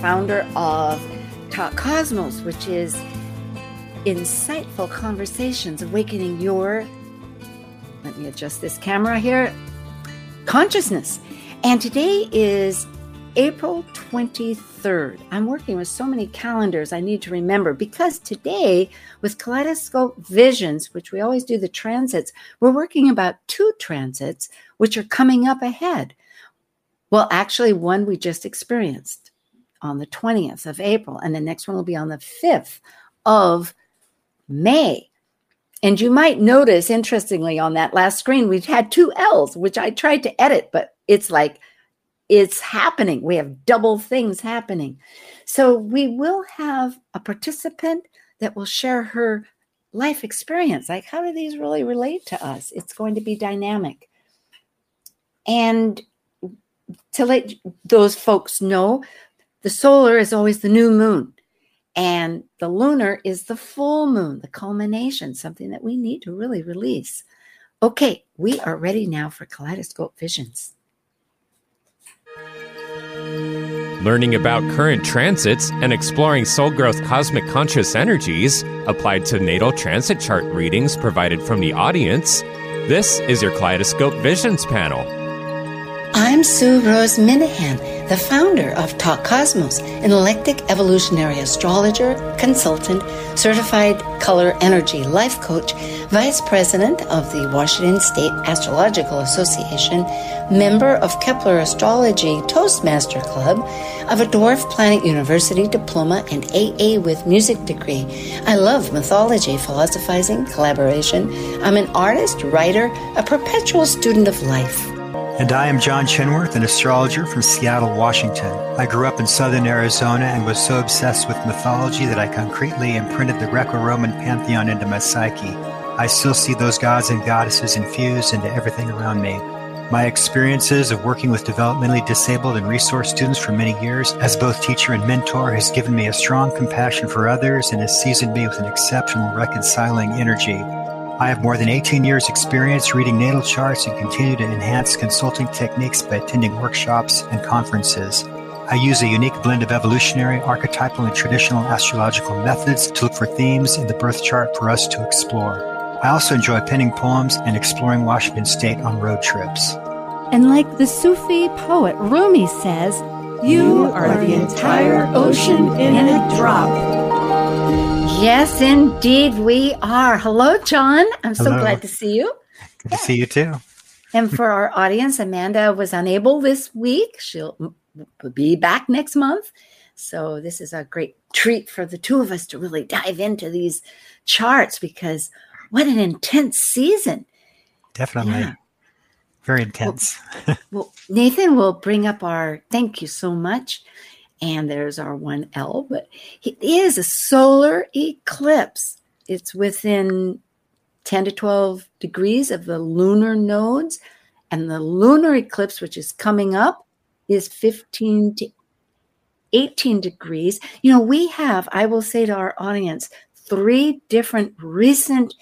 founder of Talk Cosmos, which is insightful conversations awakening your, let me adjust this camera here, consciousness. And today is April 23rd. I'm working with so many calendars I need to remember because today, with Kaleidoscope Visions, which we always do the transits, we're working about two transits which are coming up ahead. Well, actually, one we just experienced on the 20th of April, and the next one will be on the 5th of May. And you might notice, interestingly, on that last screen, we've had two L's, which I tried to edit, but it's like it's happening. We have double things happening. So we will have a participant that will share her life experience. Like, how do these really relate to us? It's going to be dynamic. And to let those folks know, the solar is always the new moon, and the lunar is the full moon, the culmination, something that we need to really release. Okay, we are ready now for Kaleidoscope Visions. Learning about current transits and exploring soul growth cosmic conscious energies applied to natal transit chart readings provided from the audience. This is your Kaleidoscope Visions panel. I'm Sue Rose Minahan, the founder of Talk Cosmos, an eclectic evolutionary astrologer, consultant, certified color energy life coach, vice president of the Washington State Astrological Association, member of Kepler Astrology Toastmaster Club, of a Dwarf Planet University diploma and AA with music degree. I love mythology, philosophizing, collaboration. I'm an artist, writer, a perpetual student of life. And I am John Chinworth, an astrologer from Seattle, Washington. I grew up in southern Arizona and was so obsessed with mythology that I concretely imprinted the Greco Roman pantheon into my psyche. I still see those gods and goddesses infused into everything around me. My experiences of working with developmentally disabled and resource students for many years as both teacher and mentor has given me a strong compassion for others and has seasoned me with an exceptional reconciling energy. I have more than 18 years' experience reading natal charts and continue to enhance consulting techniques by attending workshops and conferences. I use a unique blend of evolutionary, archetypal, and traditional astrological methods to look for themes in the birth chart for us to explore. I also enjoy penning poems and exploring Washington State on road trips. And like the Sufi poet Rumi says, you are the entire ocean in a drop. Yes, indeed, we are. Hello, John. I'm so glad to see you. Good to see you too. And for our audience, Amanda was unable this week. She'll be back next month. So, this is a great treat for the two of us to really dive into these charts because what an intense season. Definitely. Yeah. Very intense. Well, Nathan will bring up our thank you so much. And there's our 1L, but it is a solar eclipse. It's within 10 to 12 degrees of the lunar nodes. And the lunar eclipse, which is coming up, is 15 to 18 degrees. You know, we have, I will say to our audience, three different recent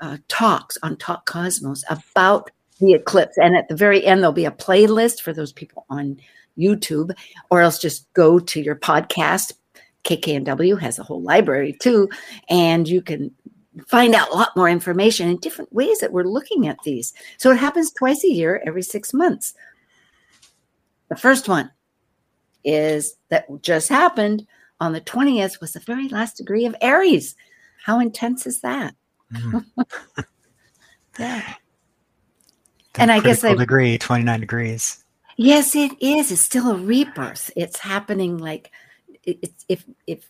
uh, talks on Talk Cosmos about the eclipse. And at the very end, there'll be a playlist for those people on YouTube, or else just go to your podcast. KKNW has a whole library too, and you can find out a lot more information in different ways that we're looking at these. So it happens twice a year, every six months. The first one is that just happened on the 20th was the very last degree of Aries. How intense is that? Mm. Yeah. That And I guess I- degree, 29 degrees. Yes, it is. It's still a rebirth. It's happening like it- it's if if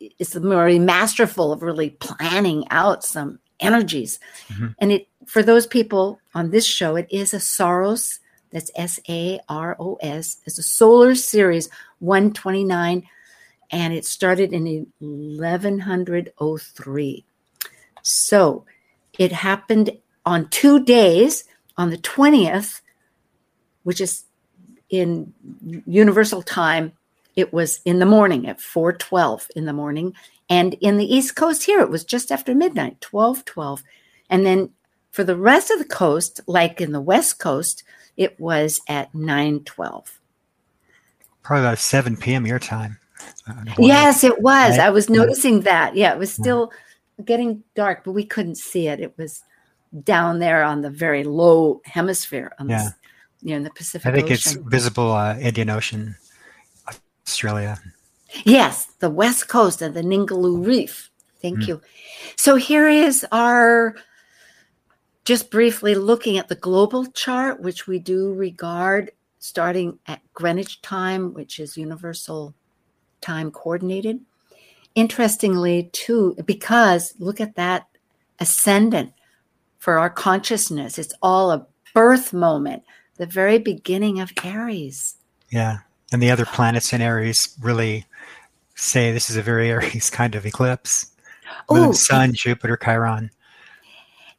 it's very masterful of really planning out some energies. Mhm. And it for those people on this show, it is a Saros. That's S A R O S. It's a solar series 129. and it started in 1103. So it happened on two days on the 20th, which is in universal time, it was in the morning at 412 in the morning. And in the East Coast here, it was just after midnight, 1212. And then for the rest of the coast, like in the West Coast, it was at 912. Probably about 7 p.m. your time. Uh, yes, it was. Right? I was noticing that. Yeah, it was still yeah. getting dark, but we couldn't see it. It was down there on the very low hemisphere on yeah. the, you know, in the Pacific I think Ocean. it's visible uh, Indian Ocean, Australia. Yes, the west coast of the Ningaloo Reef. Thank mm. you. So here is our just briefly looking at the global chart, which we do regard starting at Greenwich time, which is universal time coordinated. Interestingly, too, because look at that ascendant for our consciousness. It's all a birth moment, the very beginning of Aries. Yeah. And the other planets in Aries really say this is a very Aries kind of eclipse. Moon, Sun, Jupiter, Chiron.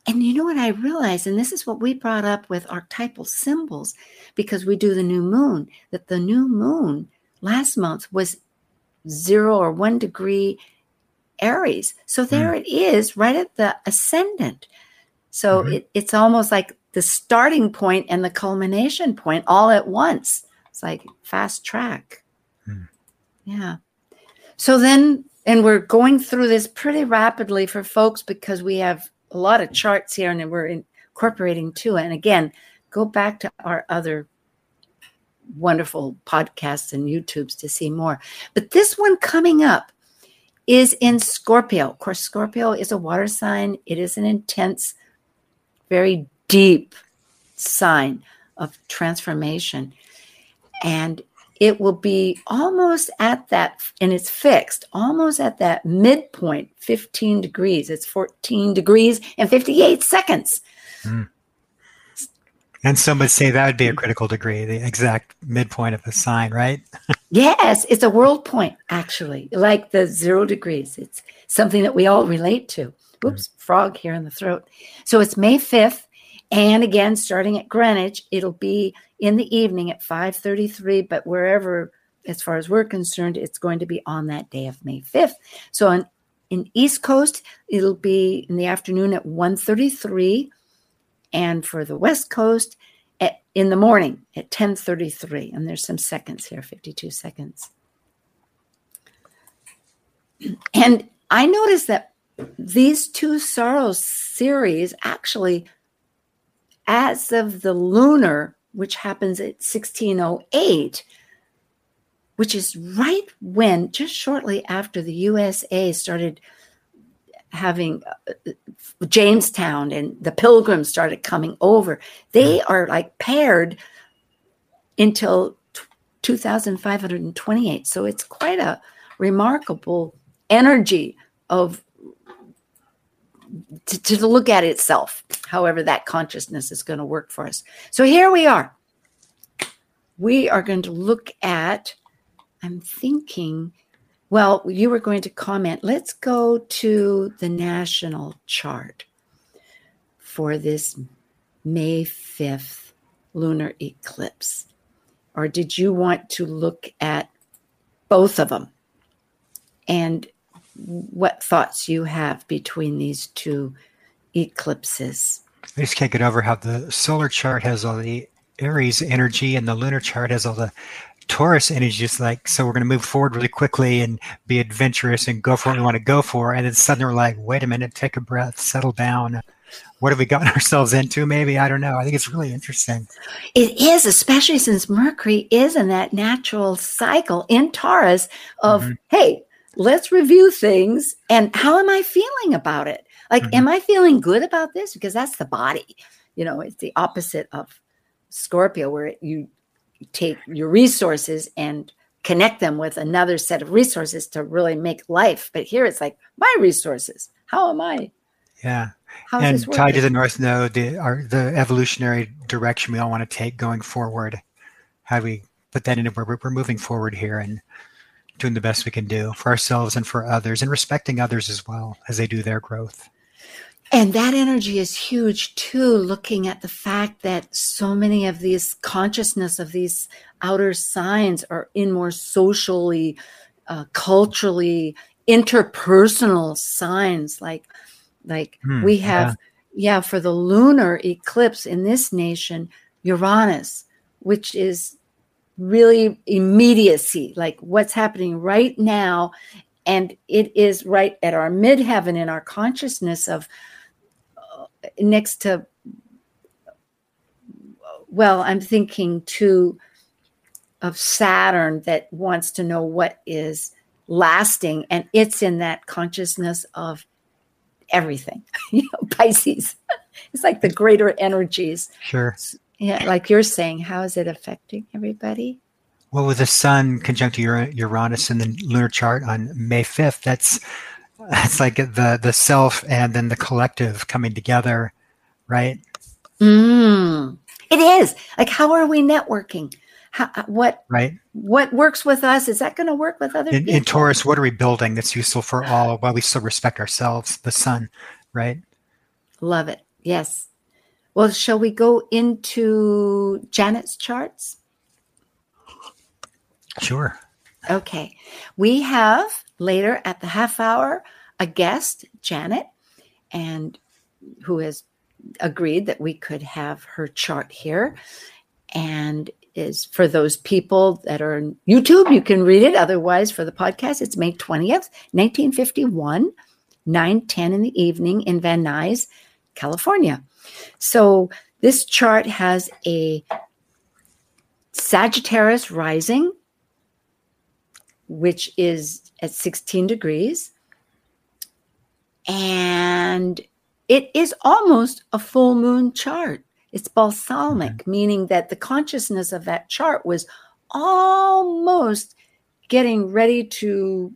And you know what I realized, and this is what we brought up with archetypal symbols, because we do the new moon, that the new moon last month was zero or one degree Aries. So there mm. it is, right at the ascendant. So mm-hmm. it, it's almost like the starting point and the culmination point all at once. It's like fast track. Mm. Yeah. So then, and we're going through this pretty rapidly for folks because we have a lot of charts here and we're incorporating too. And again, go back to our other wonderful podcasts and YouTubes to see more. But this one coming up is in Scorpio. Of course, Scorpio is a water sign, it is an intense very deep sign of transformation. And it will be almost at that, and it's fixed, almost at that midpoint, 15 degrees. It's 14 degrees and 58 seconds. Mm. And some would say that would be a critical degree, the exact midpoint of a sign, right? yes, it's a world point, actually, like the zero degrees. It's something that we all relate to. Oops, frog here in the throat. So it's May 5th. And again, starting at Greenwich, it'll be in the evening at 5:33, but wherever as far as we're concerned, it's going to be on that day of May 5th. So on in East Coast, it'll be in the afternoon at 1:33 and for the West Coast at, in the morning at 10:33 and there's some seconds here, 52 seconds. And I noticed that these two Saros series actually, as of the lunar, which happens at 1608, which is right when, just shortly after the USA started having uh, Jamestown and the pilgrims started coming over, they are like paired until 2528. So it's quite a remarkable energy of to, to look at itself, however that consciousness is going to work for us. So here we are. We are going to look at, I'm thinking, well, you were going to comment. Let's go to the national chart for this May 5th lunar eclipse. Or did you want to look at both of them? And what thoughts you have between these two eclipses. I just can't get over how the solar chart has all the Aries energy and the lunar chart has all the Taurus energy. It's like, so we're going to move forward really quickly and be adventurous and go for what we want to go for. And then suddenly we're like, wait a minute, take a breath, settle down. What have we gotten ourselves into? Maybe. I don't know. I think it's really interesting. It is, especially since Mercury is in that natural cycle in Taurus of, mm-hmm. hey, let's review things and how am I feeling about it? Like, mm-hmm. am I feeling good about this? Because that's the body. You know, it's the opposite of Scorpio, where you take your resources and connect them with another set of resources to really make life. But here it's like my resources. How am I? Yeah. How's and tied to the North Node, the, our, the evolutionary direction we all want to take going forward. How do we put that into where we're moving forward here and doing the best we can do for ourselves and for others and respecting others as well as they do their growth. And that energy is huge too, looking at the fact that so many of these consciousness of these outer signs are in more socially, uh, culturally, interpersonal signs like like Hmm, we have yeah. for the lunar eclipse in this nation uranus which is really immediacy like what's happening right now. And it is right at our midheaven in our consciousness of uh, next to well i'm thinking too of saturn that wants to know what is lasting. And it's in that consciousness of everything. You know pisces. It's like the greater energies. Sure. Yeah like you're saying how is it affecting everybody Well, with the sun conjunct Ur- Uranus in the lunar chart on May 5th, that's that's like the the self and then the collective coming together, right? mm, it is like how are we networking how, what Right. what works with us is that going to work with other In, people in Taurus, what are we building that's useful for all while we still respect ourselves? The sun, right? love it yes well shall we go into janet's charts Sure. Okay. We have later at the half hour a guest, Janet, and who has agreed that we could have her chart here. And is for those people that are on YouTube, you can read it. Otherwise, for the podcast, it's May 20th, 1951, 9:10 in the evening in Van Nuys, California. So this chart has a Sagittarius rising, which is at 16 degrees. And it is almost a full moon chart. It's balsamic, meaning that the consciousness of that chart was almost getting ready to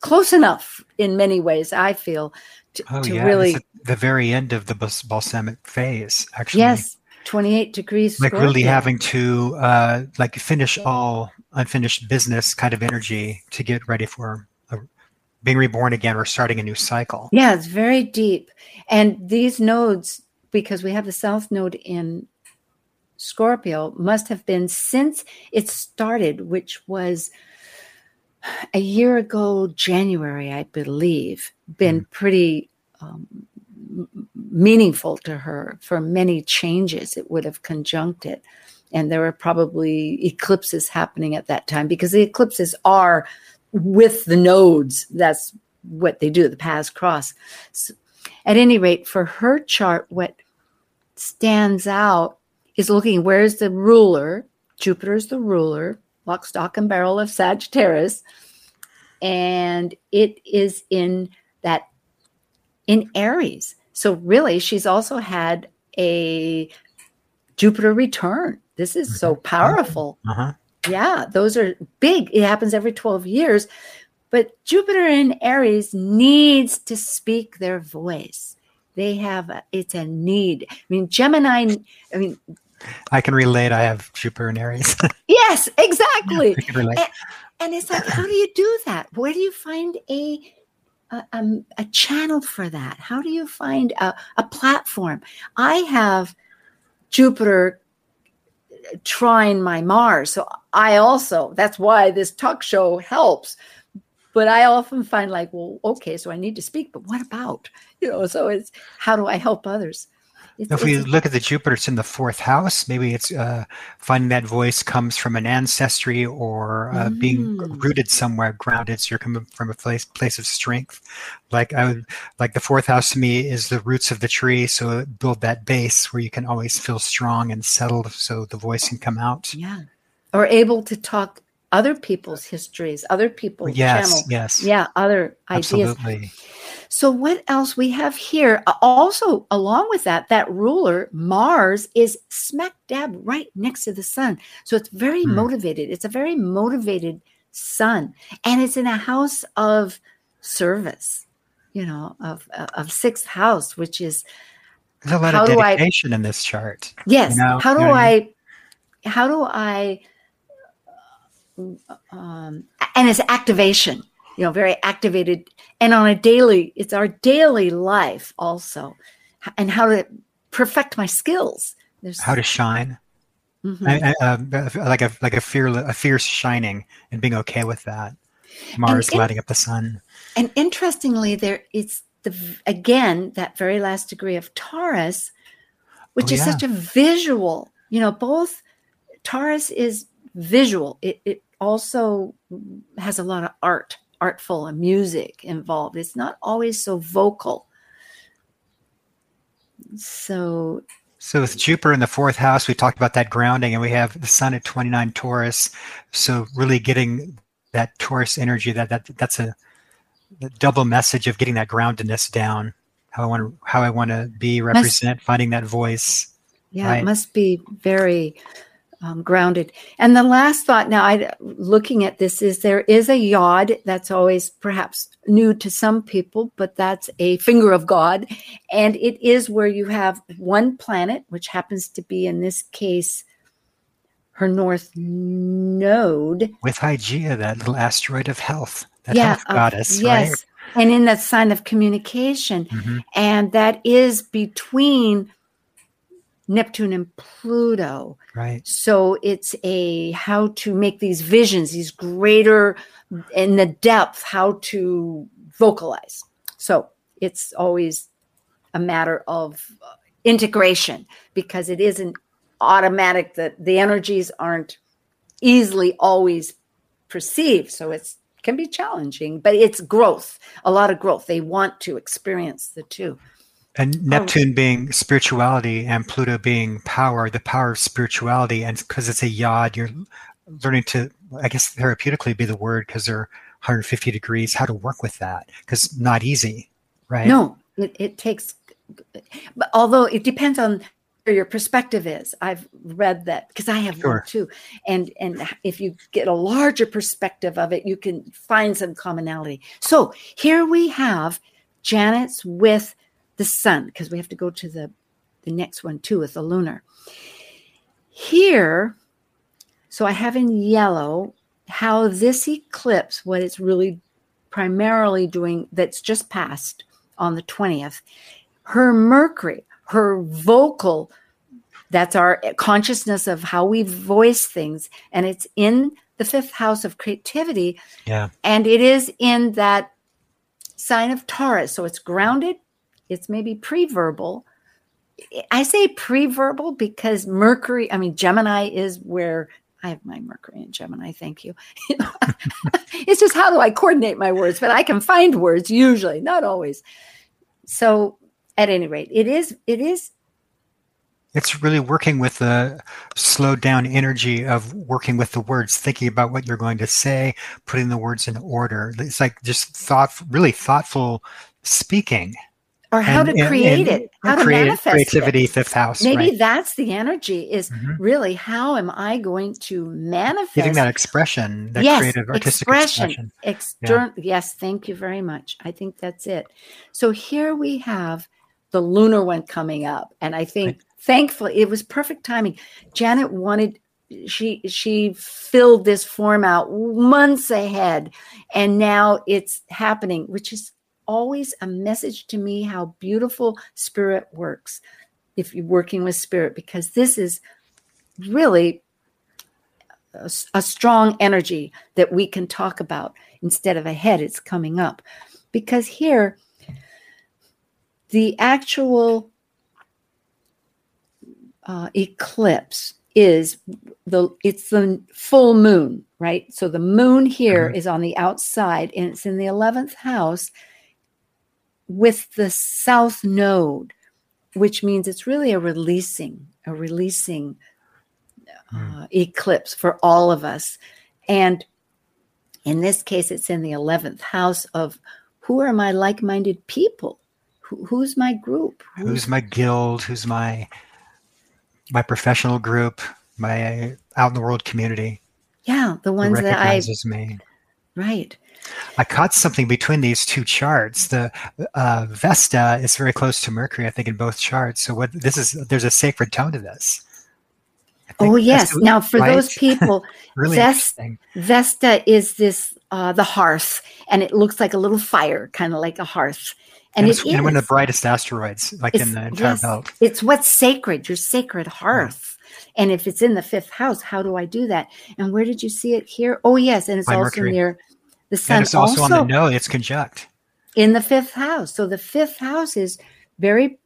close enough in many ways, I feel, to, Oh to yeah, really, the very end of the balsamic phase, actually. yes, 28 degrees. like really having to uh, like finish all unfinished business kind of energy to get ready for a, being reborn again or starting a new cycle. Yeah, it's very deep. And these nodes, because we have the South Node in Scorpio, must have been since it started, which was a year ago, January, I believe, been pretty um, meaningful to her for many changes. It would have conjuncted. And there were probably eclipses happening at that time because the eclipses are with the nodes. That's what they do, the paths cross. So at any rate, for her chart, what stands out is looking where's the ruler? Jupiter's the ruler, lock, stock, and barrel of Sagittarius. And it is in that in Aries. So really, she's also had a Jupiter return. This is so powerful. Uh-huh. Yeah, those are big. It happens every 12 years. But Jupiter in Aries needs to speak their voice. They have, a, it's a need. I mean, Gemini, I mean, I can relate. I have Jupiter and Aries. yes, exactly. I can relate. And, and it's like, how do you do that? Where do you find a, a, um, a channel for that? How do you find a, a platform? I have Jupiter trine my Mars. So I also, that's why this talk show helps. But I often find like, well, okay, so I need to speak, but what about? You know, so it's how do I help others? It's, if we look at the Jupiter, it's in the fourth house. Maybe it's uh, finding that voice comes from an ancestry or uh, being Mm. rooted somewhere, grounded. So you're coming from a place place of strength. Like I would, like the fourth house to me is the roots of the tree. So build that base where you can always feel strong and settled, so the voice can come out. yeah. Or able to talk other people's histories, other people's Yes, channel. yes, Yeah, other ideas. absolutely. So what else we have here? Also, along with that, that ruler Mars is smack dab right next to the sun. So it's very Hmm. motivated. It's a very motivated sun, and it's in a house of service. You know, of of sixth house, which is There's a lot of do I- in this chart. yes. know, how you do know what I I? How do I um, and it's activation. You know, very activated, and on a daily, it's our daily life also, and how to perfect my skills. There's how to shine. Mm-hmm. I, I, uh, like a like a fear a fierce shining and being okay with that. Mars in, lighting up the sun. And interestingly, there it's the again that very last degree of Taurus, which oh, is yeah. such a visual. You know, both Taurus is visual. It, it also has a lot of art, artful and music involved. It's not always so vocal. So so with Jupiter in the fourth house, we talked about that grounding, and we have the Sun at 29 Taurus. So really getting that Taurus energy, that that that's a, double message of getting that groundedness down. How I want to how I want to be represent, must, finding that voice. Yeah, right? it must be very um, grounded. And the last thought now, I looking at this is there is a yod that's always perhaps new to some people, but that's a finger of God, and it is where you have one planet, which happens to be in this case her north node with Hygeia, that little asteroid of health, that yeah, health goddess, yes. Right? And in that sign of communication, mm-hmm. and that is between Neptune and Pluto. Right. So it's a how to make these visions, these greater in the depth, how to vocalize. So it's always a matter of uh, integration because it isn't automatic that the energies aren't easily always perceived. So it's can be challenging, but it's growth, a lot of growth. They want to experience the two. And oh. Neptune oh. being spirituality and Pluto being power, the power of spirituality. And because it's a yod, you're learning to, I guess, therapeutically be the word because they're 150 degrees, how to work with that. Because not easy, right? No, it, it takes, but although it depends on where your perspective is. I've read that because I have sure. one too. And and if you get a larger perspective of it, you can find some commonality. So here we have Janet's with the sun, because we have to go to the, the next one too with the lunar. Here, so I have in yellow how this eclipse, what it's really primarily doing, that's just passed on the 20th, her Mercury, her vocal, that's our consciousness of how we voice things, and it's in the fifth house of creativity. Yeah. And it is in that sign of Taurus. So it's grounded, it's maybe pre-verbal. I say pre-verbal because Mercury, I mean Gemini is where I have my Mercury in Gemini, thank you. it's just how do I coordinate my words, but I can find words usually, not always. So at any rate, it is it is it's really working with the slowed down energy of working with the words, thinking about what you're going to say, putting the words in order. It's like just thought, really thoughtful speaking or how and, to create and, and it, how to manifest creativity, it. fifth house. Maybe right. that's the energy. Is mm-hmm. really how am I going to manifest? Giving that expression, that yes, creative artistic expression. expression. yeah. Yes, thank you very much. I think that's it. So here we have the lunar one coming up, and I think right. thankfully it was perfect timing. Janet wanted she she filled this form out months ahead and now it's happening which is always a message to me how beautiful spirit works if you're working with spirit, because this is really a, a strong energy that we can talk about instead of a head, it's coming up. Because here, the actual uh, eclipse is the it's the full moon right so the moon here mm-hmm. is on the outside and it's in the 11th house with the south node, which means it's really a releasing, a releasing uh, mm. eclipse for all of us. And in this case, it's in the 11th house of who are my like minded people? Who, who's my group? Who's, who's my guild? Who's my my professional group? My out in the world community? Yeah, the ones that I me. Right. I caught something between these two charts. The uh, Vesta is very close to Mercury, I think, in both charts. So what this is, there's a sacred tone to this. Oh yes. Now for right? those people, really Vest- Vesta is this uh, the hearth, and it looks like a little fire, kind of like a hearth, and, And, it it's and one of the brightest asteroids, like It's- in the entire yes, belt. It's what's sacred, your sacred hearth. And if it's in the fifth house, how do I do that? And where did you see it here? Oh yes, and it's By also Mercury. near the sun. And it's also, on the node. It's conjunct. in the fifth house. So the fifth house is very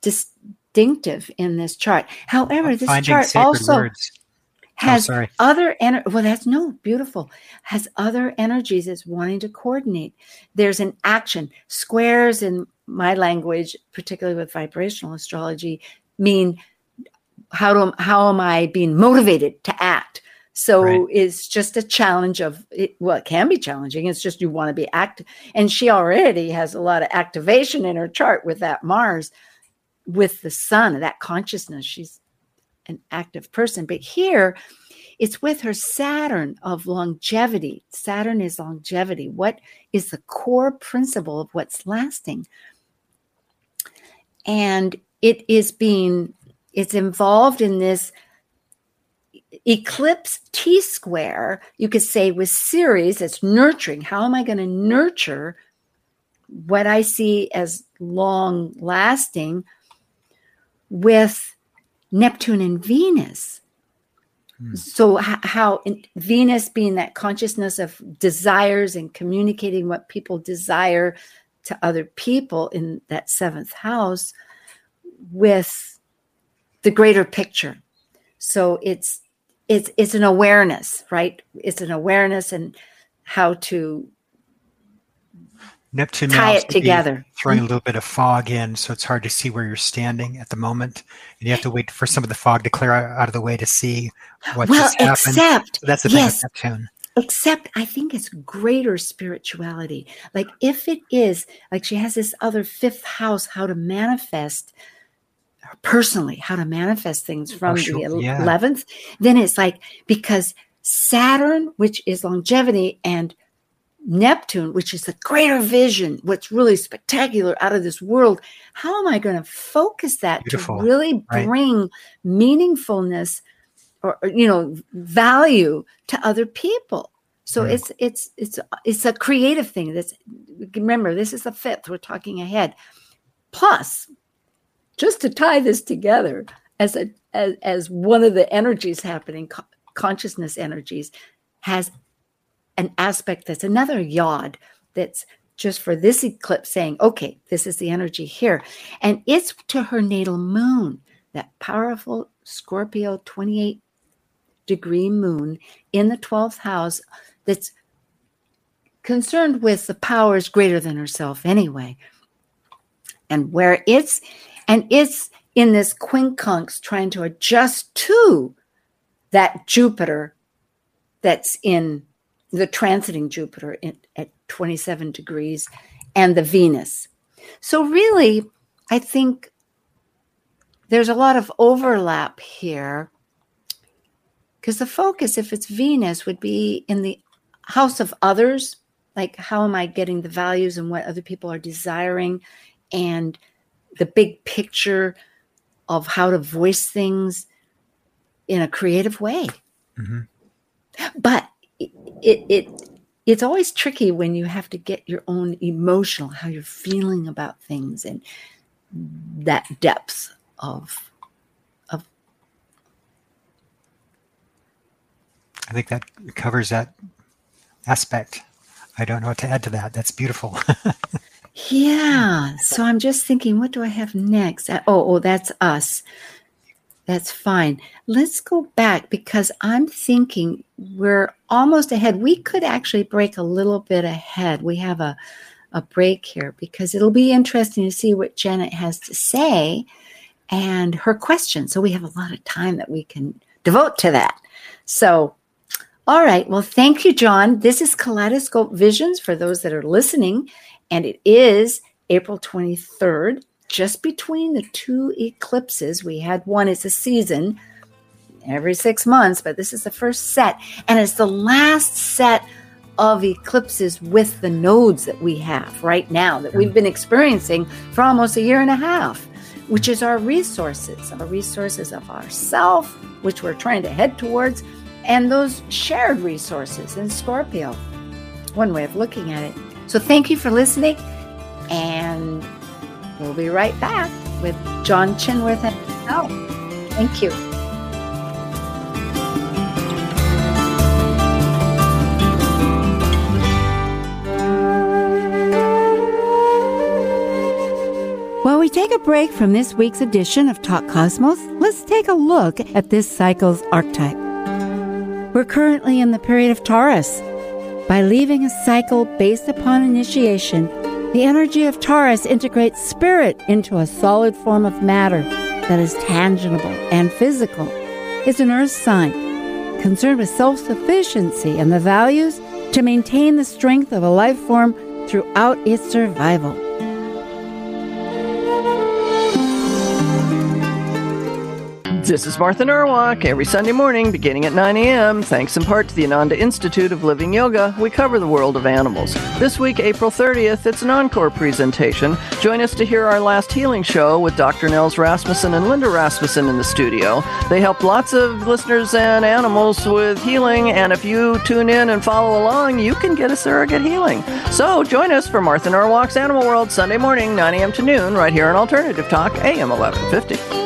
distinctive in this chart. However, this chart also words. Oh, has sorry. other energy. well that's no beautiful has other energies it's wanting to coordinate there's an action squares in my language particularly with vibrational astrology mean how do how am i being motivated to act so Right. it's just a challenge of it, well it can be challenging it's just you want to be active and she already has a lot of activation in her chart with that mars with the sun that consciousness she's an active person. But here, it's with her Saturn of longevity. Saturn is longevity. What is the core principle of what's lasting? And it is being, it's involved in this eclipse T square, you could say with Ceres, it's nurturing. How am I going to nurture what I see as long lasting with Neptune and Venus? Hmm. So, how in, Venus being that consciousness of desires and communicating what people desire to other people in that seventh house with the greater picture. So it's it's it's an awareness, right? It's an awareness and how to Neptune tie it together. throwing a mm-hmm. little bit of fog in, so it's hard to see where you're standing at the moment. And you have to wait for some of the fog to clear out out of the way to see what well, just happened. except So that's the yes, Neptune. except I think it's greater spirituality. Like if it is like she has this other fifth house, how to manifest personally, how to manifest things from sure, the el- yeah. 11th, then it's like because Saturn, which is longevity, and Neptune, which is the greater vision, what's really spectacular out of this world, how am I going to focus that Beautiful, to really right. bring meaningfulness or, you know value to other people? So Mm. it's it's it's it's a creative thing. That's remember this is the fifth. We're talking ahead. Plus, just to tie this together as a as, as one of the energies happening, co- consciousness energies, has an aspect that's another yod that's just for this eclipse saying, okay, this is the energy here. And it's to her natal moon, that powerful Scorpio 28 degree moon in the 12th house that's concerned with the powers greater than herself anyway. And where it's, and it's in this quincunx trying to adjust to that Jupiter that's in the transiting Jupiter in, at 27 degrees and the Venus. So, really, I think there's a lot of overlap here because the focus, if it's Venus, would be in the house of others. Like, how am I getting the values and what other people are desiring, and the big picture of how to voice things in a creative way. Mhm. But it, it, it it's always tricky when you have to get your own emotional, how you're feeling about things, and that depth of of I think that covers that aspect. I don't know what to add to that. That's beautiful. Yeah. So I'm just thinking, what do I have next? Uh, Oh, oh, that's us. That's fine. Let's go back because I'm thinking we're almost ahead. We could actually break a little bit ahead. We have a, a break here because it'll be interesting to see what Janet has to say and her question. So we have a lot of time that we can devote to that. So, all right. Well, thank you, John. This is Kaleidoscope Visions for those that are listening and it is April 23rd, just between the two eclipses. We had one, it's a season every six months, but this is the first set, and it's the last set of eclipses with the nodes that we have right now that we've been experiencing for almost a year and a half. which is our resources, our resources of ourself, which we're trying to head towards, and those shared resources in Scorpio. One way of looking at it. So thank you for listening, and we'll be right back with John Chinworth and oh, thank you. While we take a break from this week's edition of Talk Cosmos, let's take a look at this cycle's archetype. We're currently in the period of Taurus. By leaving a cycle based upon initiation, the energy of Taurus integrates spirit into a solid form of matter that is tangible and physical. It's an earth sign, concerned with self sufficiency and the values to maintain the strength of a life form throughout its survival. This is Martha Norwalk. Every Sunday morning, beginning at 9 a.m., thanks in part to the Ananda Institute of Living Yoga, we cover the world of animals. This week, April 30th, it's an encore presentation. Join us to hear our last healing show with Dr. Nels Rasmussen and Linda Rasmussen in the studio. They help lots of listeners and animals with healing, and if you tune in and follow along, you can get a surrogate healing. So join us for Martha Norwalk's Animal World Sunday morning, 9 a.m. to noon, right here on Alternative Talk, AM 1150.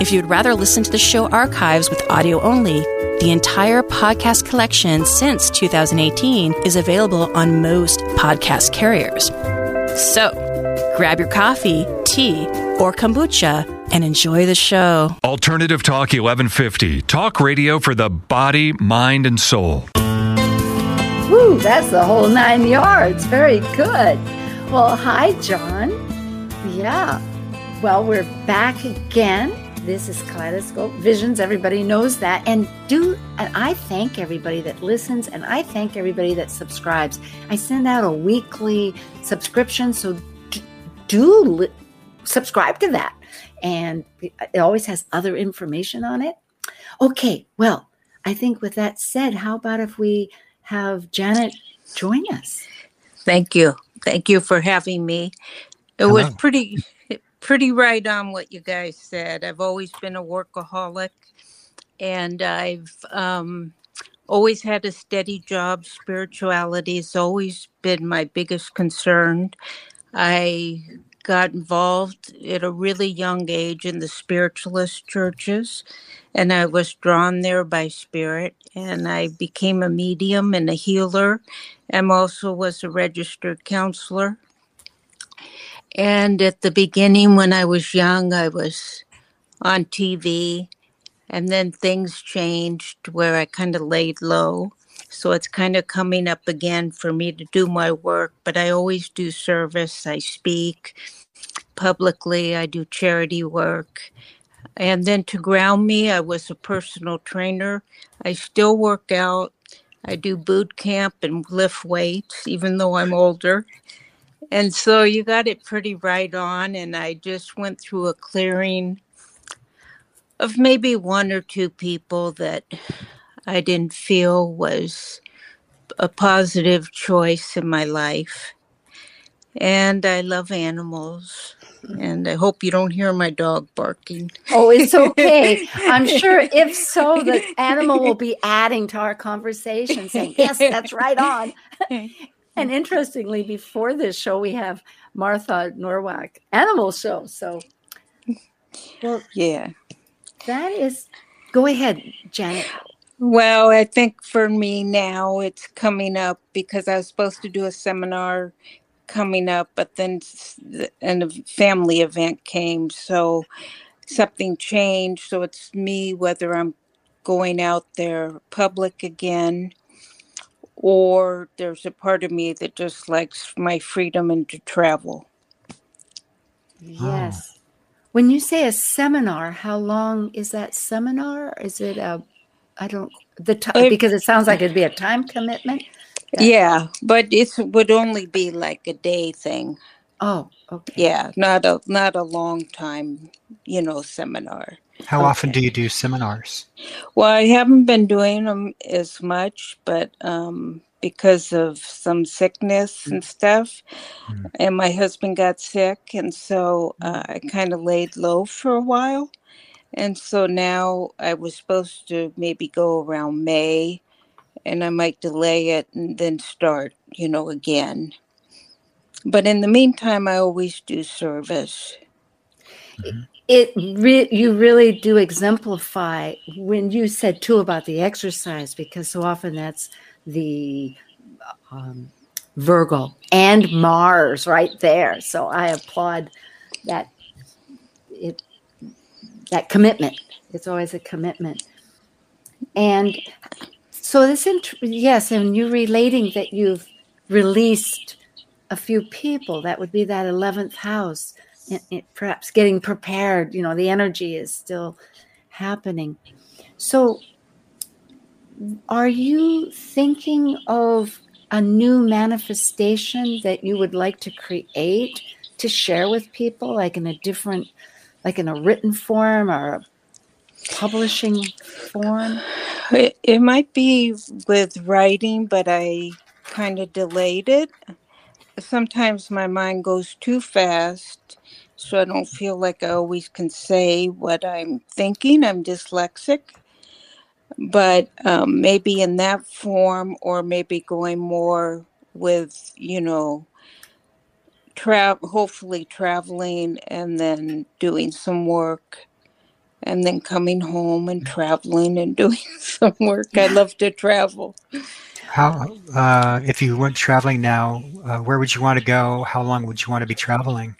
if you'd rather listen to the show archives with audio only, the entire podcast collection since 2018 is available on most podcast carriers. So, grab your coffee, tea, or kombucha and enjoy the show. Alternative Talk 1150, talk radio for the body, mind, and soul. Woo, that's the whole nine yards. Very good. Well, hi, John. Yeah. Well, we're back again. This is Kaleidoscope Visions. Everybody knows that. And do and I thank everybody that listens and I thank everybody that subscribes. I send out a weekly subscription, so do li- subscribe to that. And it always has other information on it. Okay, well, I think with that said, how about if we have Janet join us? Thank you. Thank you for having me. It was pretty pretty right on what you guys said. I've always been a workaholic and I've um, always had a steady job. Spirituality has always been my biggest concern. I got involved at a really young age in the spiritualist churches and I was drawn there by spirit and I became a medium and a healer and also was a registered counselor and at the beginning, when I was young, I was on TV, and then things changed where I kind of laid low. So it's kind of coming up again for me to do my work, but I always do service. I speak publicly, I do charity work. And then to ground me, I was a personal trainer. I still work out. I do boot camp and lift weights, even though I'm older. And so you got it pretty right on. And I just went through a clearing of maybe one or two people that I didn't feel was a positive choice in my life. And I love animals. And I hope you don't hear my dog barking. Oh, it's okay. I'm sure if so, the animal will be adding to our conversation, saying, Yes, that's right on. And mm-hmm. interestingly, before this show, we have Martha Norwalk Animal Show. So, well, yeah, that is. Go ahead, Janet. Well, I think for me now it's coming up because I was supposed to do a seminar coming up, but then and a family event came, so something changed. So it's me whether I'm going out there public again or there's a part of me that just likes my freedom and to travel. Yes. Ah. When you say a seminar, how long is that seminar? Is it a, I don't, the time, because it sounds like it'd be a time commitment. Yeah, but it would only be like a day thing. Oh, okay. Yeah, not a not a long time, you know, seminar. How often do you do seminars? Well, I haven't been doing them as much, but um, because of some sickness and stuff, Mm. and my husband got sick, and so uh, I kind of laid low for a while. And so now I was supposed to maybe go around May, and I might delay it and then start, you know, again. But in the meantime, I always do service. It re- you really do exemplify when you said too about the exercise because so often that's the um, Virgo and Mars right there. So I applaud that it that commitment. It's always a commitment. And so this int- yes, and you relating that you've released a few people. That would be that eleventh house. It, it, perhaps getting prepared. You know, the energy is still happening. So, are you thinking of a new manifestation that you would like to create to share with people, like in a different, like in a written form or a publishing form? It, it might be with writing, but I kind of delayed it. Sometimes my mind goes too fast, so I don't feel like I always can say what I'm thinking. I'm dyslexic. But um, maybe in that form, or maybe going more with, you know, tra- hopefully traveling and then doing some work and then coming home and traveling and doing some work. I love to travel. How, uh, if you went traveling now, uh, where would you want to go? How long would you want to be traveling?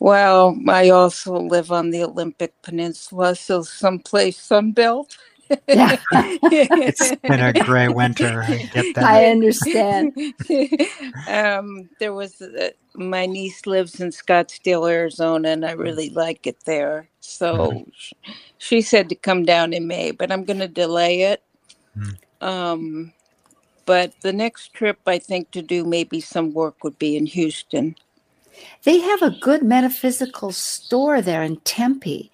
Well, I also live on the Olympic Peninsula, so someplace sunbelt. Yeah. It's been a gray winter. I get that. I understand. um, there was uh, my niece lives in Scottsdale, Arizona, and I really like it there. So sh- she said to come down in May, but I'm going to delay it. Mm. Um, but the next trip I think to do maybe some work would be in Houston. They have a good metaphysical store there in Tempe,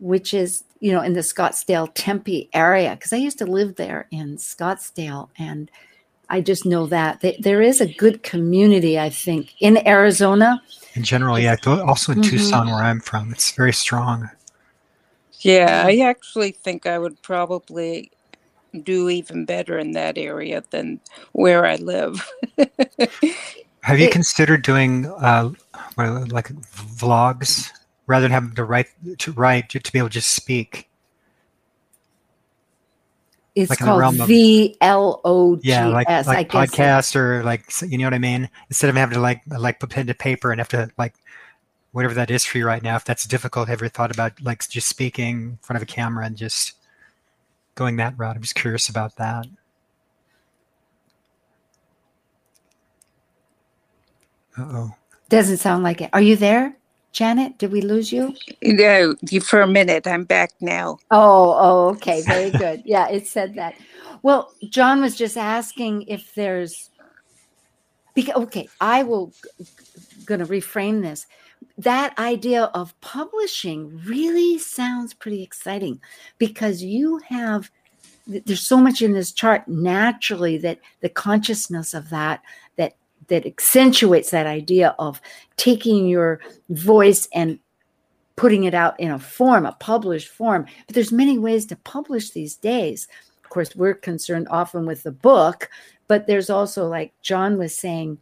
which is, you know, in the Scottsdale Tempe area. Because I used to live there in Scottsdale, and I just know that Th- there is a good community. I think in Arizona. In general, yeah. Also in Mhm. Tucson, where I'm from, it's very strong. Yeah, I actually think I would probably do even better in that area than where I live. Have you considered doing uh, like vlogs rather than having to write to write to, to be able to just speak? It's Like the called realm of- V L O G Yeah, like like guess. podcast or like you know what I mean. Instead of having to like like put pen to paper and have to like whatever that is for you right now. If that's difficult, have you thought about like just speaking in front of a camera and just going that route? I'm just curious about that. Uh oh. Doesn't sound like it. Are you there, Janet? Did we lose you? no, you- for a minute, I'm back now. Oh, oh, okay, very good. Yeah, it said that. Well, John was just asking if there's because okay, I will going to reframe this. That idea of publishing really sounds pretty exciting because you have there's so much in this chart naturally that the consciousness of that that that accentuates that idea of taking your voice and putting it out in a form, a published form. But there's many ways to publish these days. Of course, we're concerned often with the book, but there's also like John was saying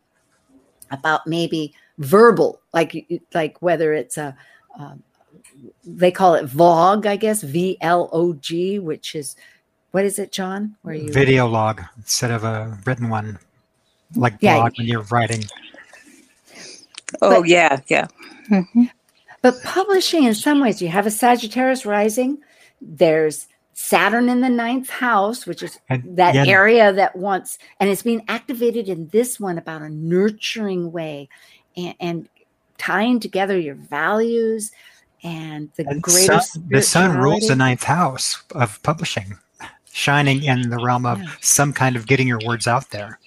about maybe verbal, like like whether it's a um, they call it vlog, I guess V L O G, which is what is it, John? Where you Video log instead of a written one, like Yeah. blog when you're writing. Oh, But- yeah, yeah. Mhm. But publishing, in some ways, you have a Sagittarius rising. There's Saturn in the ninth house, which is And that yeah, area that wants, and it's being activated in this one about a nurturing way, and, and tying together your values and the And greater sun, the sun rules the ninth house of publishing, shining in the realm of Yeah. some kind of getting your words out there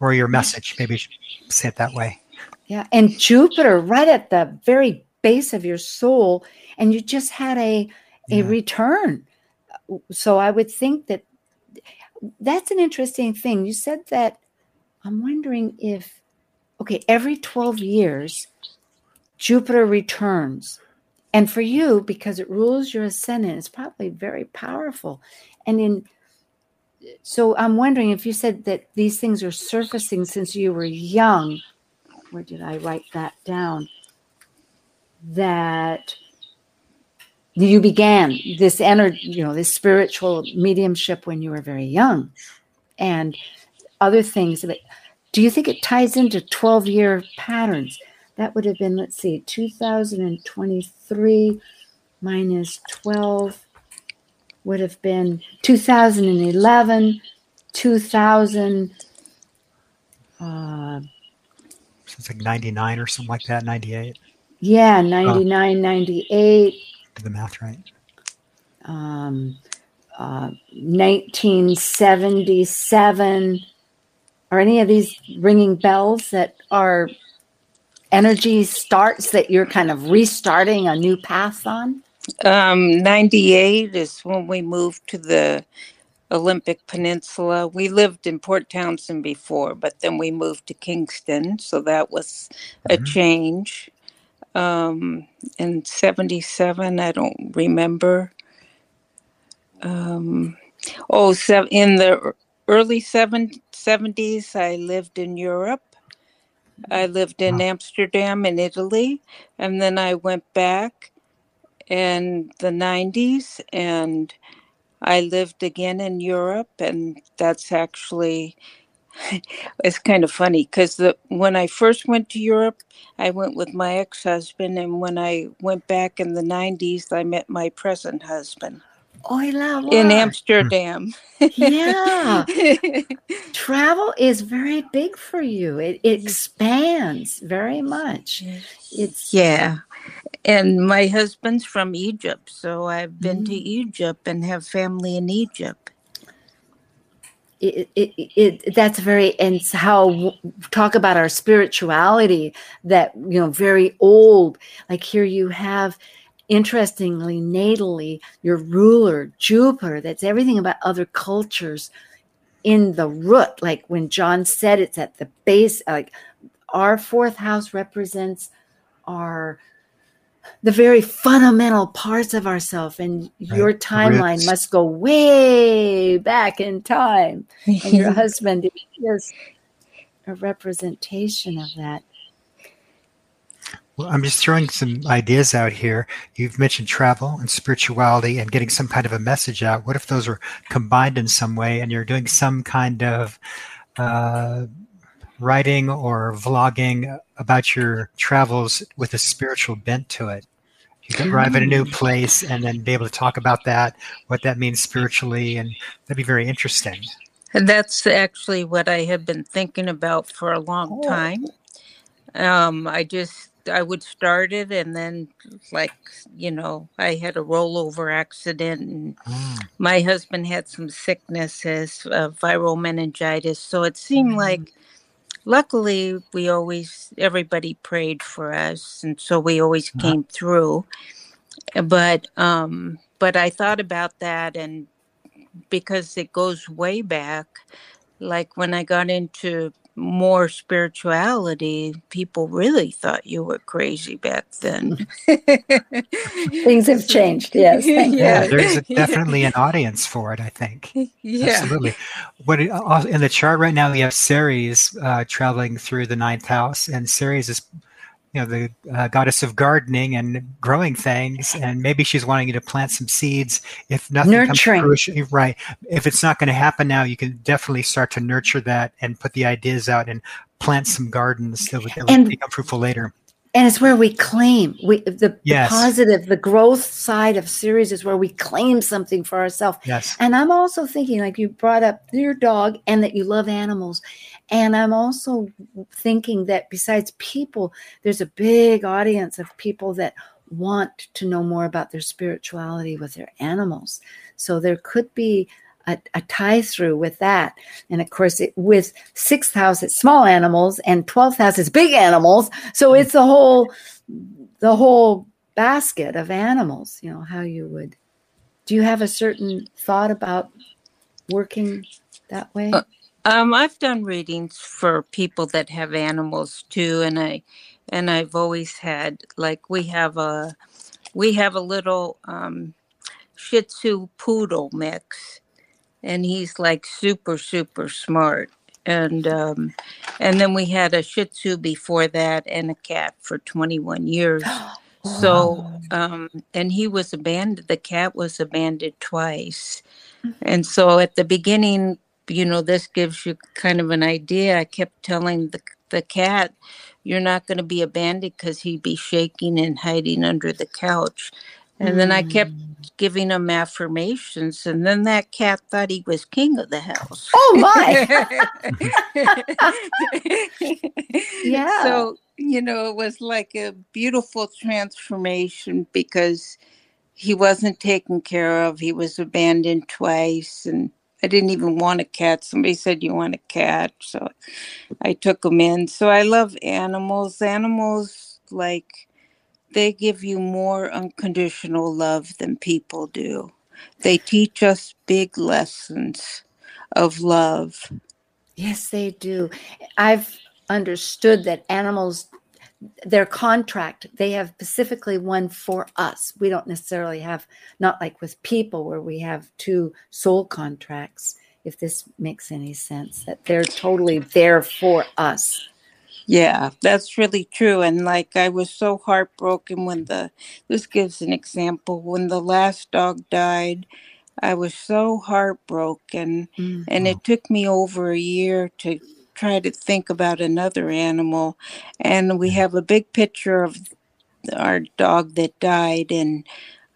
or your message. Maybe you should say it that way. Yeah, and Jupiter right at the very base of your soul, and you just had a a Yeah. return. So I would think that that's an interesting thing. You said that. I'm wondering if okay, every 12 years, Jupiter returns. And for you, because it rules your ascendant, it's probably very powerful. And in so I'm wondering if you said that these things are surfacing since you were young. Where did I write that down? That you began this energy, you know, this spiritual mediumship when you were very young, and other things. But do you think it ties into 12 year patterns? That would have been, let's see, 2023 minus 12 would have been 2011, 2000. Uh, it's like 99 or something like that, 98. yeah, 99, 98, Do the math right. um, uh, 1977. Are any of these ringing bells that are energy starts that you're kind of restarting a new path on? Um, 98 is when we moved to the Olympic Peninsula. We lived in Port Townsend before, but then we moved to Kingston. So that was a Mhm. change. Um, in 77, I don't remember. Um, oh, so in the early seven, 70s, I lived in Europe. I mm-hmm. lived in Amsterdam in Italy, and then I went back in the 90s and I lived again in Europe and that's actually it's kind of funny because the when I first went to Europe I went with my ex-husband and when I went back in the 90s I met my present husband Oh, la in. Amsterdam. Yeah. Travel is very big for you. It, it expands very much. It's yeah. And my husband's from Egypt, so I've been to Mm. Egypt and have family in Egypt. it, it, it that's very and how talk about our spirituality that you know very old like here you have interestingly natally your ruler jupiter that's everything about other cultures in the root like when john said it's at the base like our fourth house represents our the very fundamental parts of ourselves and your Right, the timeline roots. must go way back in time and your husband is a representation of that Well, I'm just throwing some ideas out here. You've mentioned travel and spirituality and getting some kind of a message out. What if those are combined in some way and you're doing some kind of uh, writing or vlogging about your travels with a spiritual bent to it? You can arrive at a new place and then be able to talk about that, what that means spiritually, and that'd be very interesting. And that's actually what I have been thinking about for a long Oh. time. Um, I just I would start it and then like you know I had a rollover accident and Mm. my husband had some sicknesses, uh, viral meningitis. So it seemed like, luckily, we always everybody prayed for us, and so we always Uh-huh. came through. But um, but I thought about that, and because it goes way back, like when I got into more spirituality, people really thought you were crazy back then. things have changed yes thank Yeah, there's a, definitely an audience for it, I think. yeah. Absolutely. What it- uh, in the chart right now we have Ceres uh, traveling through the ninth house, and Ceres is, you know, the uh, goddess of gardening and growing things, and maybe she's wanting you to plant some seeds. If nothing Nurturing. comes fruition, right? If it's not going to happen now, you can definitely start to nurture that and put the ideas out and plant some gardens that would, that would become fruitful later. and it's where we claim we the, Yes. the positive the growth side of Ceres is where we claim something for ourselves Yes. and i'm also thinking like you brought up your dog and that you love animals and i'm also thinking that besides people there's a big audience of people that want to know more about their spirituality with their animals. So there could be a, a tie through with that. And of course it, with sixth house it's small animals and 12th house is big animals so it's the whole the whole basket of animals you know how you would do you have a certain thought about working that way? Uh, Um, I've done readings for people that have animals too, and I and I've always had like we have a we have a little um, Shih Tzu poodle mix, and he's like super super smart. And um, and then we had a Shih Tzu before that, and a cat for 21 years. So um, and he was abandoned. The cat was abandoned twice, and so at the beginning, you know, this gives you kind of an idea. I kept telling the the cat, "You're not going to be abandoned because he'd be shaking and hiding under the couch." And then I kept mm. giving him affirmations, and then that cat thought he was king of the house. oh my Yeah. So, you know, it was like a beautiful transformation because he wasn't taken care of. He was abandoned twice, and I didn't even want a cat. Somebody said, You want a cat? So I took him in. So I love animals. Animals, like, they give you more unconditional love than people do. They teach us big lessons of love. Yes, they do. I've understood that animals, their contract, they have specifically one for us. We don't necessarily have, not like with people where we have two soul contracts, if this makes any sense, that they're totally there for us. Yeah, that's really true. And like I was so heartbroken when the this gives an example. When the last dog died, I was so heartbroken Mm. and it took me over a year to try to think about another animal. And we have a big picture of our dog that died and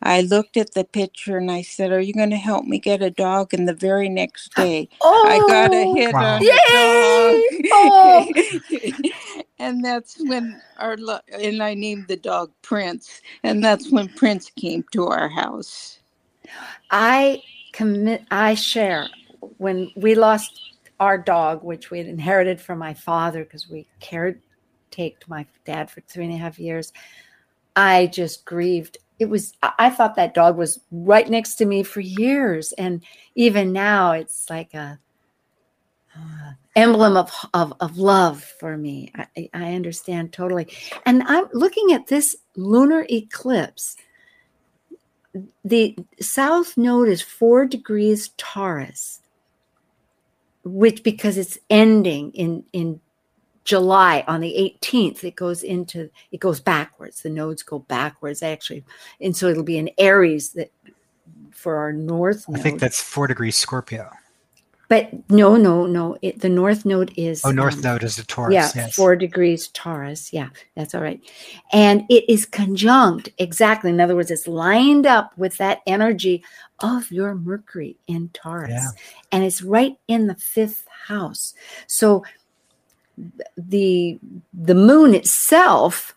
I looked at the picture and I said, Are you going to help me get a dog? And the very next day, oh, I got a Oh, hit Wow. on Yay! a Oh. and that's when our lo- and I named the dog Prince, and that's when Prince came to our house. I commit, I share when we lost our dog, which we had inherited from my father because we cared, taked my dad for three and a half years. I just grieved. It was, I thought that dog was right next to me for years. And even now, it's like a, uh, emblem of, of, of love for me. I- I understand totally. And I'm looking at this lunar eclipse the south node is four degrees Taurus, which because it's ending in in July on the 18th, it goes into it goes backwards. The nodes go backwards actually, and so it'll be in Aries that for our north I node. think that's four degrees Scorpio. But no, no, no. It, the north node is Oh, North um, Node is the Taurus. yeah, yes. four degrees Taurus. Yeah, that's all right. And it is conjunct exactly. In other words, it's lined up with that energy of your Mercury in Taurus. Yeah. And it's right in the fifth house. So the the moon itself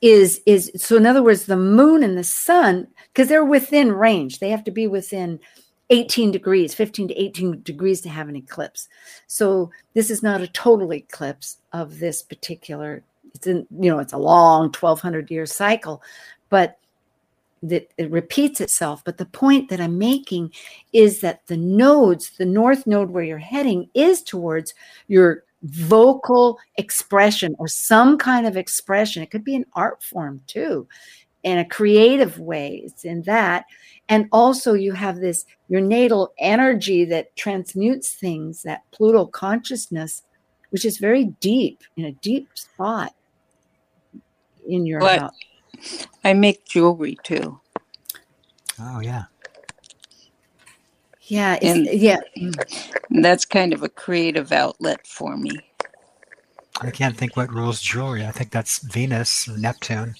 is is so in other words the moon and the sun because they're within range they have to be within 18 degrees 15 to 18 degrees to have an eclipse. So this is not a total eclipse of this particular it's in you know it's a long 1200 year cycle but that it repeats itself. But the point that i'm making is that the nodes the north node where you're heading is towards your vocal expression or some kind of expression. It could be an art form too in a creative way it's in that and also you have this your natal energy that transmutes things that pluto consciousness which is very deep in a deep spot in your But- house I make jewelry too. Oh, yeah. yeah And- yeah And that's kind of a creative outlet for me. I can't think what rules jewelry. I think that's Venus or Neptune.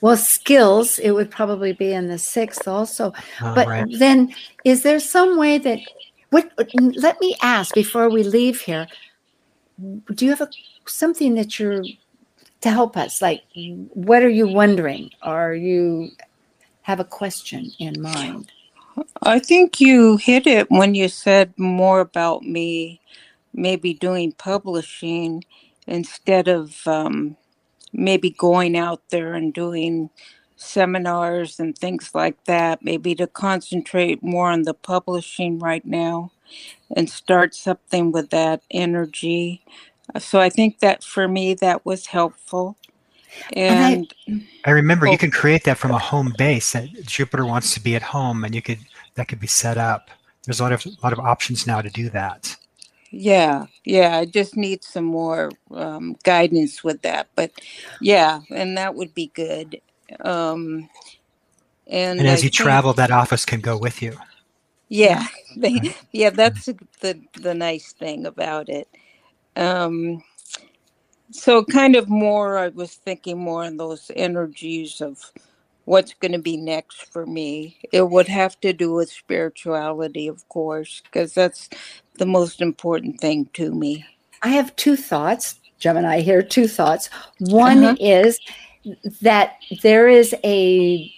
Well, skills, it would probably be in the sixth also. But right. then, is there some way that, what, let me ask before we leave here, do you have a, something that you're, to help us? Like, what are you wondering? Or you have a question in mind? I think you hit it when you said more about me maybe doing publishing instead of um, maybe going out there and doing seminars and things like that, maybe to concentrate more on the publishing right now and start something with that energy. Uh, So I think that for me, that was helpful. And I- And I remember Oh. you can create that from a home base. That Jupiter wants to be at home, and you could that could be set up. There's a lot of a lot of options now to do that. Yeah, yeah, I just need some more um, guidance with that. But yeah, and that would be good. Um, and And as I you think- travel, that office can go with you. Yeah, they, yeah, that's the the nice thing about it. Um, so kind of more, I was thinking more on those energies of what's going to be next for me. It would have to do with spirituality, of course, because that's the most important thing to me. I have two thoughts, Gemini here, two thoughts. One Uh-huh. is that there is a,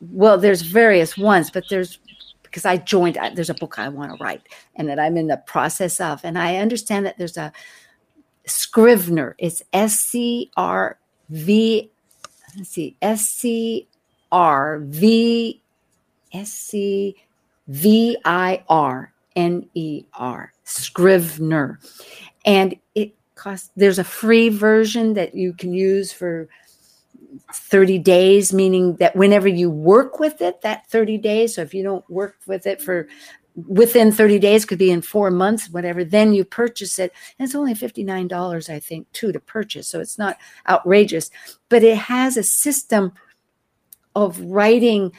well, there's various ones, but there's, because I joined, there's a book I want to write and that I'm in the process of. And I understand that there's a Scrivener. It's S C R V, let's see, S C R V S C V I R N E R, Scrivener. And it costs, there's a free version that you can use for 30 days, meaning that whenever you work with it, that 30 days. So if you don't work with it for within 30 days, could be in four months, whatever, then you purchase it. And it's only $59, I think, too, to purchase. So it's not outrageous, but it has a system of writing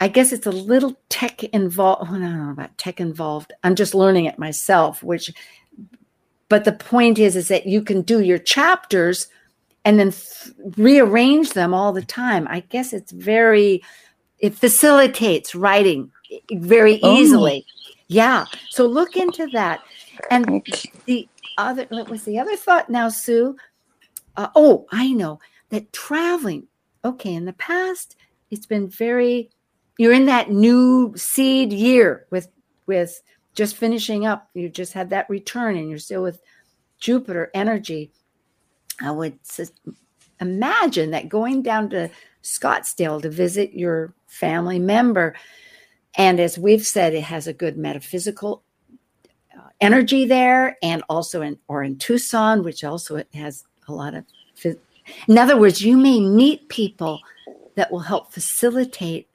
I guess it's a little tech involved. I don't know about tech involved. I'm just learning it myself, which, but the point is, is that you can do your chapters and then th- rearrange them all the time. I guess it's very, it facilitates writing very Oh. easily. Yeah. So look into that. And the other, what was the other thought now, Sue? Uh, oh, I know that traveling. Okay. In the past, it's been very, you're in that new seed year with, with just finishing up. You just had that return and you're still with Jupiter energy. I would imagine that going down to Scottsdale to visit your family member, and as we've said, it has a good metaphysical uh, energy there, and also in or in Tucson, which also it has a lot of. In other words, you may meet people that will help facilitate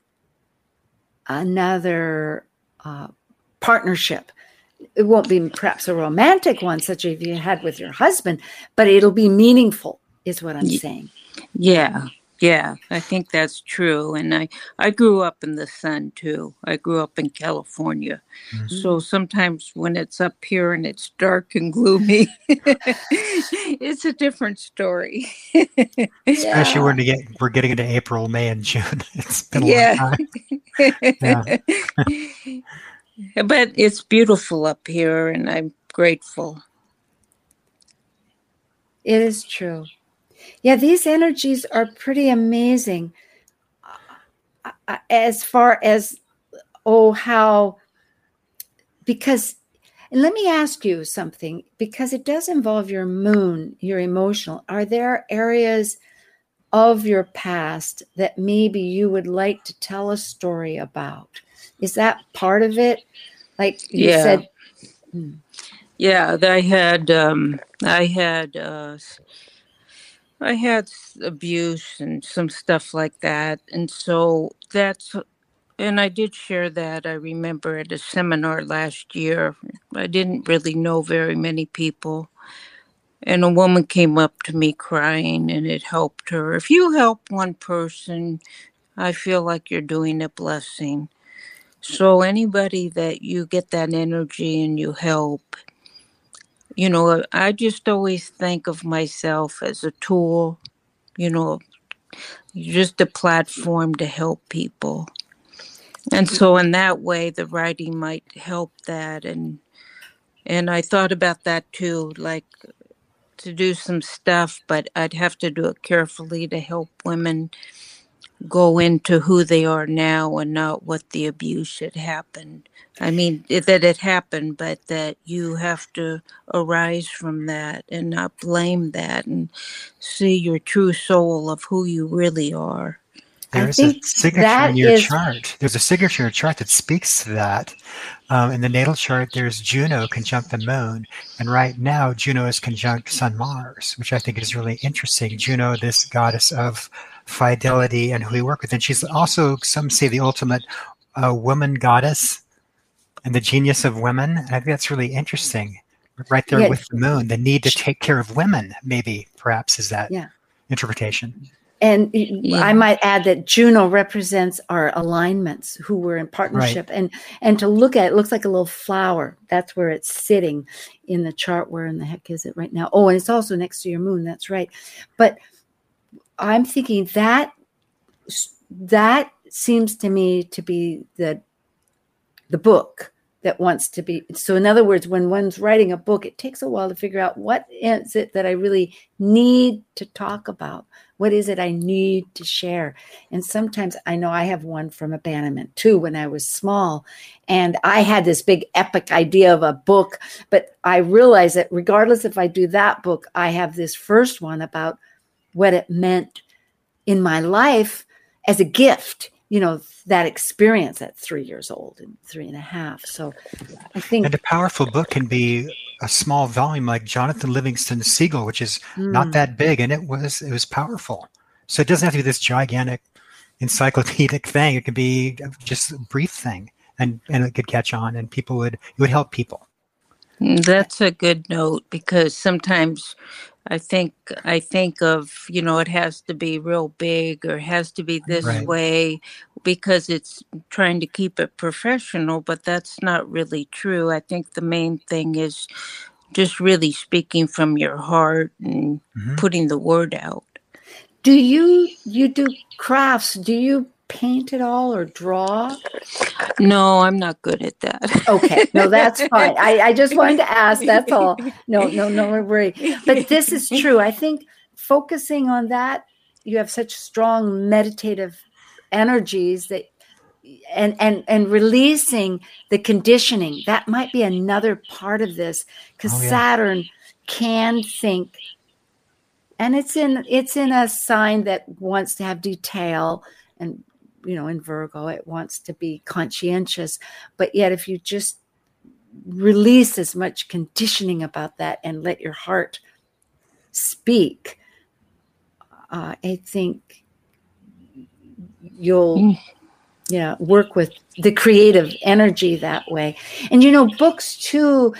another uh, partnership. It won't be perhaps a romantic one, such as you had with your husband, but it'll be meaningful, is what I'm saying. Yeah, yeah, I think that's true. And I, I grew up in the sun too. I grew up in California. Mm-hmm. So sometimes when it's up here and it's dark and gloomy, it's a different story. Especially when we get we're getting into April, May, and June. It's been a Yeah. long time. yeah. but it's beautiful up here and I'm grateful. It is true. Yeah, these energies are pretty amazing. Uh, uh, As far as, oh, how, because, and let me ask you something, because it does involve your moon, your emotional. Are there areas of your past that maybe you would like to tell a story about? Is that part of it? Like you Yeah. said, Yeah, I had um I had uh I had abuse and some stuff like that. And so that's and I did share that I remember at a seminar last year. I didn't really know very many people. And a woman came up to me crying and it helped her. If you help one person, I feel like you're doing a blessing. So anybody that you get that energy and you help, you know, I just always think of myself as a tool, you know, just a platform to help people. And so in that way the writing might help that and and I thought about that too, like to do some stuff, but I'd have to do it carefully to help women go into who they are now and not what the abuse had happened. I mean, that it happened, but that you have to arise from that and not blame that and see your true soul of who you really are. There's a signature in your is... chart. There's a signature chart that speaks to that. Um, in the natal chart, there's Juno conjunct the moon. And right now, Juno is conjunct Sun Mars, which I think is really interesting. Juno, this goddess of fidelity and who we work with. And she's also, some say, the ultimate uh, woman goddess and the genius of women. And I think that's really interesting. Right there yeah. with the moon, the need to take care of women, maybe, perhaps, is that yeah. interpretation. And yeah. I might add that Juno represents our alignments, who we're in partnership, right. and and to look at it, it looks like a little flower. That's where it's sitting in the chart. Where in the heck is it right now? Oh, and it's also next to your moon. That's right. But I'm thinking that that seems to me to be the the book that wants to be so in other words when one's writing a book it takes a while to figure out what is it that i really need to talk about? What is it i need to share? And sometimes i know i have one from abandonment too when i was small and i had this big epic idea of a book but i realized that regardless if i do that book i have this first one about what it meant in my life as a gift you know that experience at three years old and three and a half. So i think and a powerful book can be a small volume like jonathan livingston seagull which is mm. not that big and it was it was powerful. So it doesn't have to be this gigantic encyclopedic thing. It could be just a brief thing and and it could catch on and people would it would help people. That's a good note because sometimes I think I think of you know it has to be real big or has to be this right. way because it's trying to keep it professional, but that's not really true. I think the main thing is just really speaking from your heart and mm-hmm. putting the word out. Do you you do crafts? Do you paint at all or draw? No, I'm not good at that. okay, no, that's fine. I, I just wanted to ask. That's all. No, no, no worry. But this is true. I think focusing on that, you have such strong meditative energies that and and and releasing the conditioning that might be another part of this because oh, yeah. saturn can think and it's in it's in a sign that wants to have detail and you know in virgo it wants to be conscientious. But yet if you just release as much conditioning about that and let your heart speak uh, i think you'll mm. yeah work with the creative energy that way. And you know books too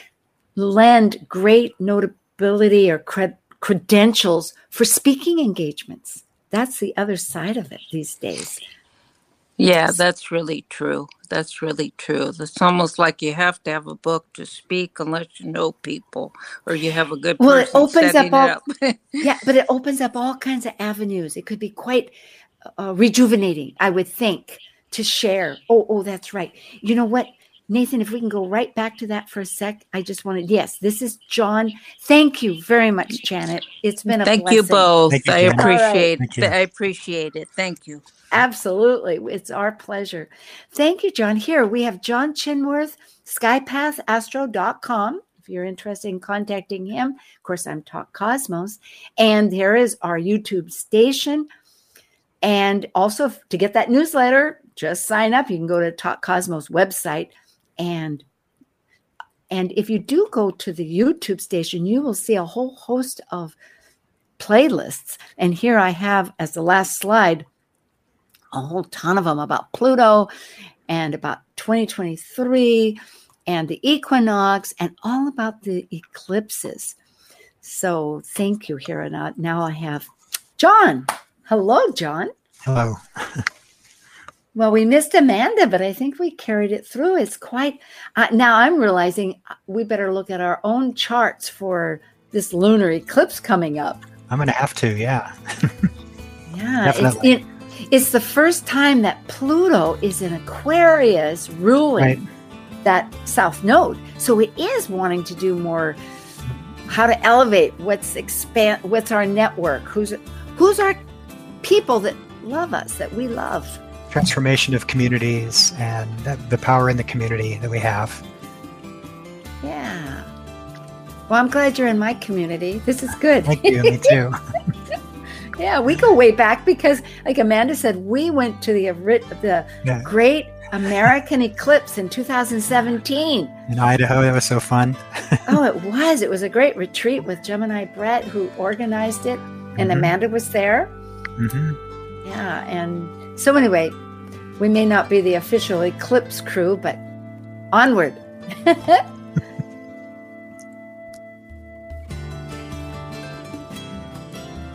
lend great notability or cred- credentials for speaking engagements. That's the other side of it these days yeah, that's really true. That's really true. It's almost like you have to have a book to speak unless you know people or you have a good well, it opens up all, up. yeah, but it opens up all kinds of avenues. It could be quite uh, rejuvenating, I would think, to share. Oh, oh, that's right. You know what? Nathan, if we can go right back to that for a sec, I just wanted, yes, this is John. Thank you very much, Janet. It's been a Thank blessing. you both. Thank you, I appreciate right. I appreciate it. Thank you. Absolutely. It's our pleasure. Thank you, John. Here we have John Chinworth, skypathastro.com. If you're interested in contacting him, of course, I'm Talk Cosmos. And there is our YouTube station. And also to get that newsletter, just sign up. You can go to Talk Cosmos website and and if you do go to the YouTube station, you will see a whole host of playlists. And here I have as the last slide a whole ton of them about Pluto and about 2023 and the equinox and all about the eclipses. So thank you, here. Now I have John. Hello, John. Hello. Well, we missed Amanda, but I think we carried it through. It's quite. Uh, now I'm realizing uh, we better look at our own charts for this lunar eclipse coming up. I'm going to have to, yeah. yeah, Definitely. it's, it, it's the first time that Pluto is in Aquarius ruling right. that south node. So it is wanting to do more how to elevate what's expand what's our network who's who's our people that love us that we love transformation of communities and the power in the community that we have. Yeah. Well, I'm glad you're in my community. This is good. Thank you. Me too. yeah, we go way back because, like Amanda said, we went to the the yeah. Great American Eclipse in 2017 in Idaho. That was so fun. oh, it was. It was a great retreat with Gemini Brett, who organized it, and mm-hmm. Amanda was there. Mm-hmm. Yeah, and so anyway, we may not be the official Eclipse crew, but onward.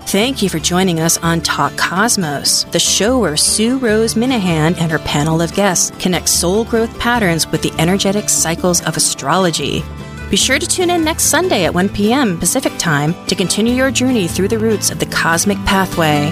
Thank you for joining us on Talk Cosmos, the show where Sue Rose Minahan and her panel of guests connect soul growth patterns with the energetic cycles of astrology. Be sure to tune in next Sunday at 1 p.m. Pacific Time to continue your journey through the roots of the cosmic pathway.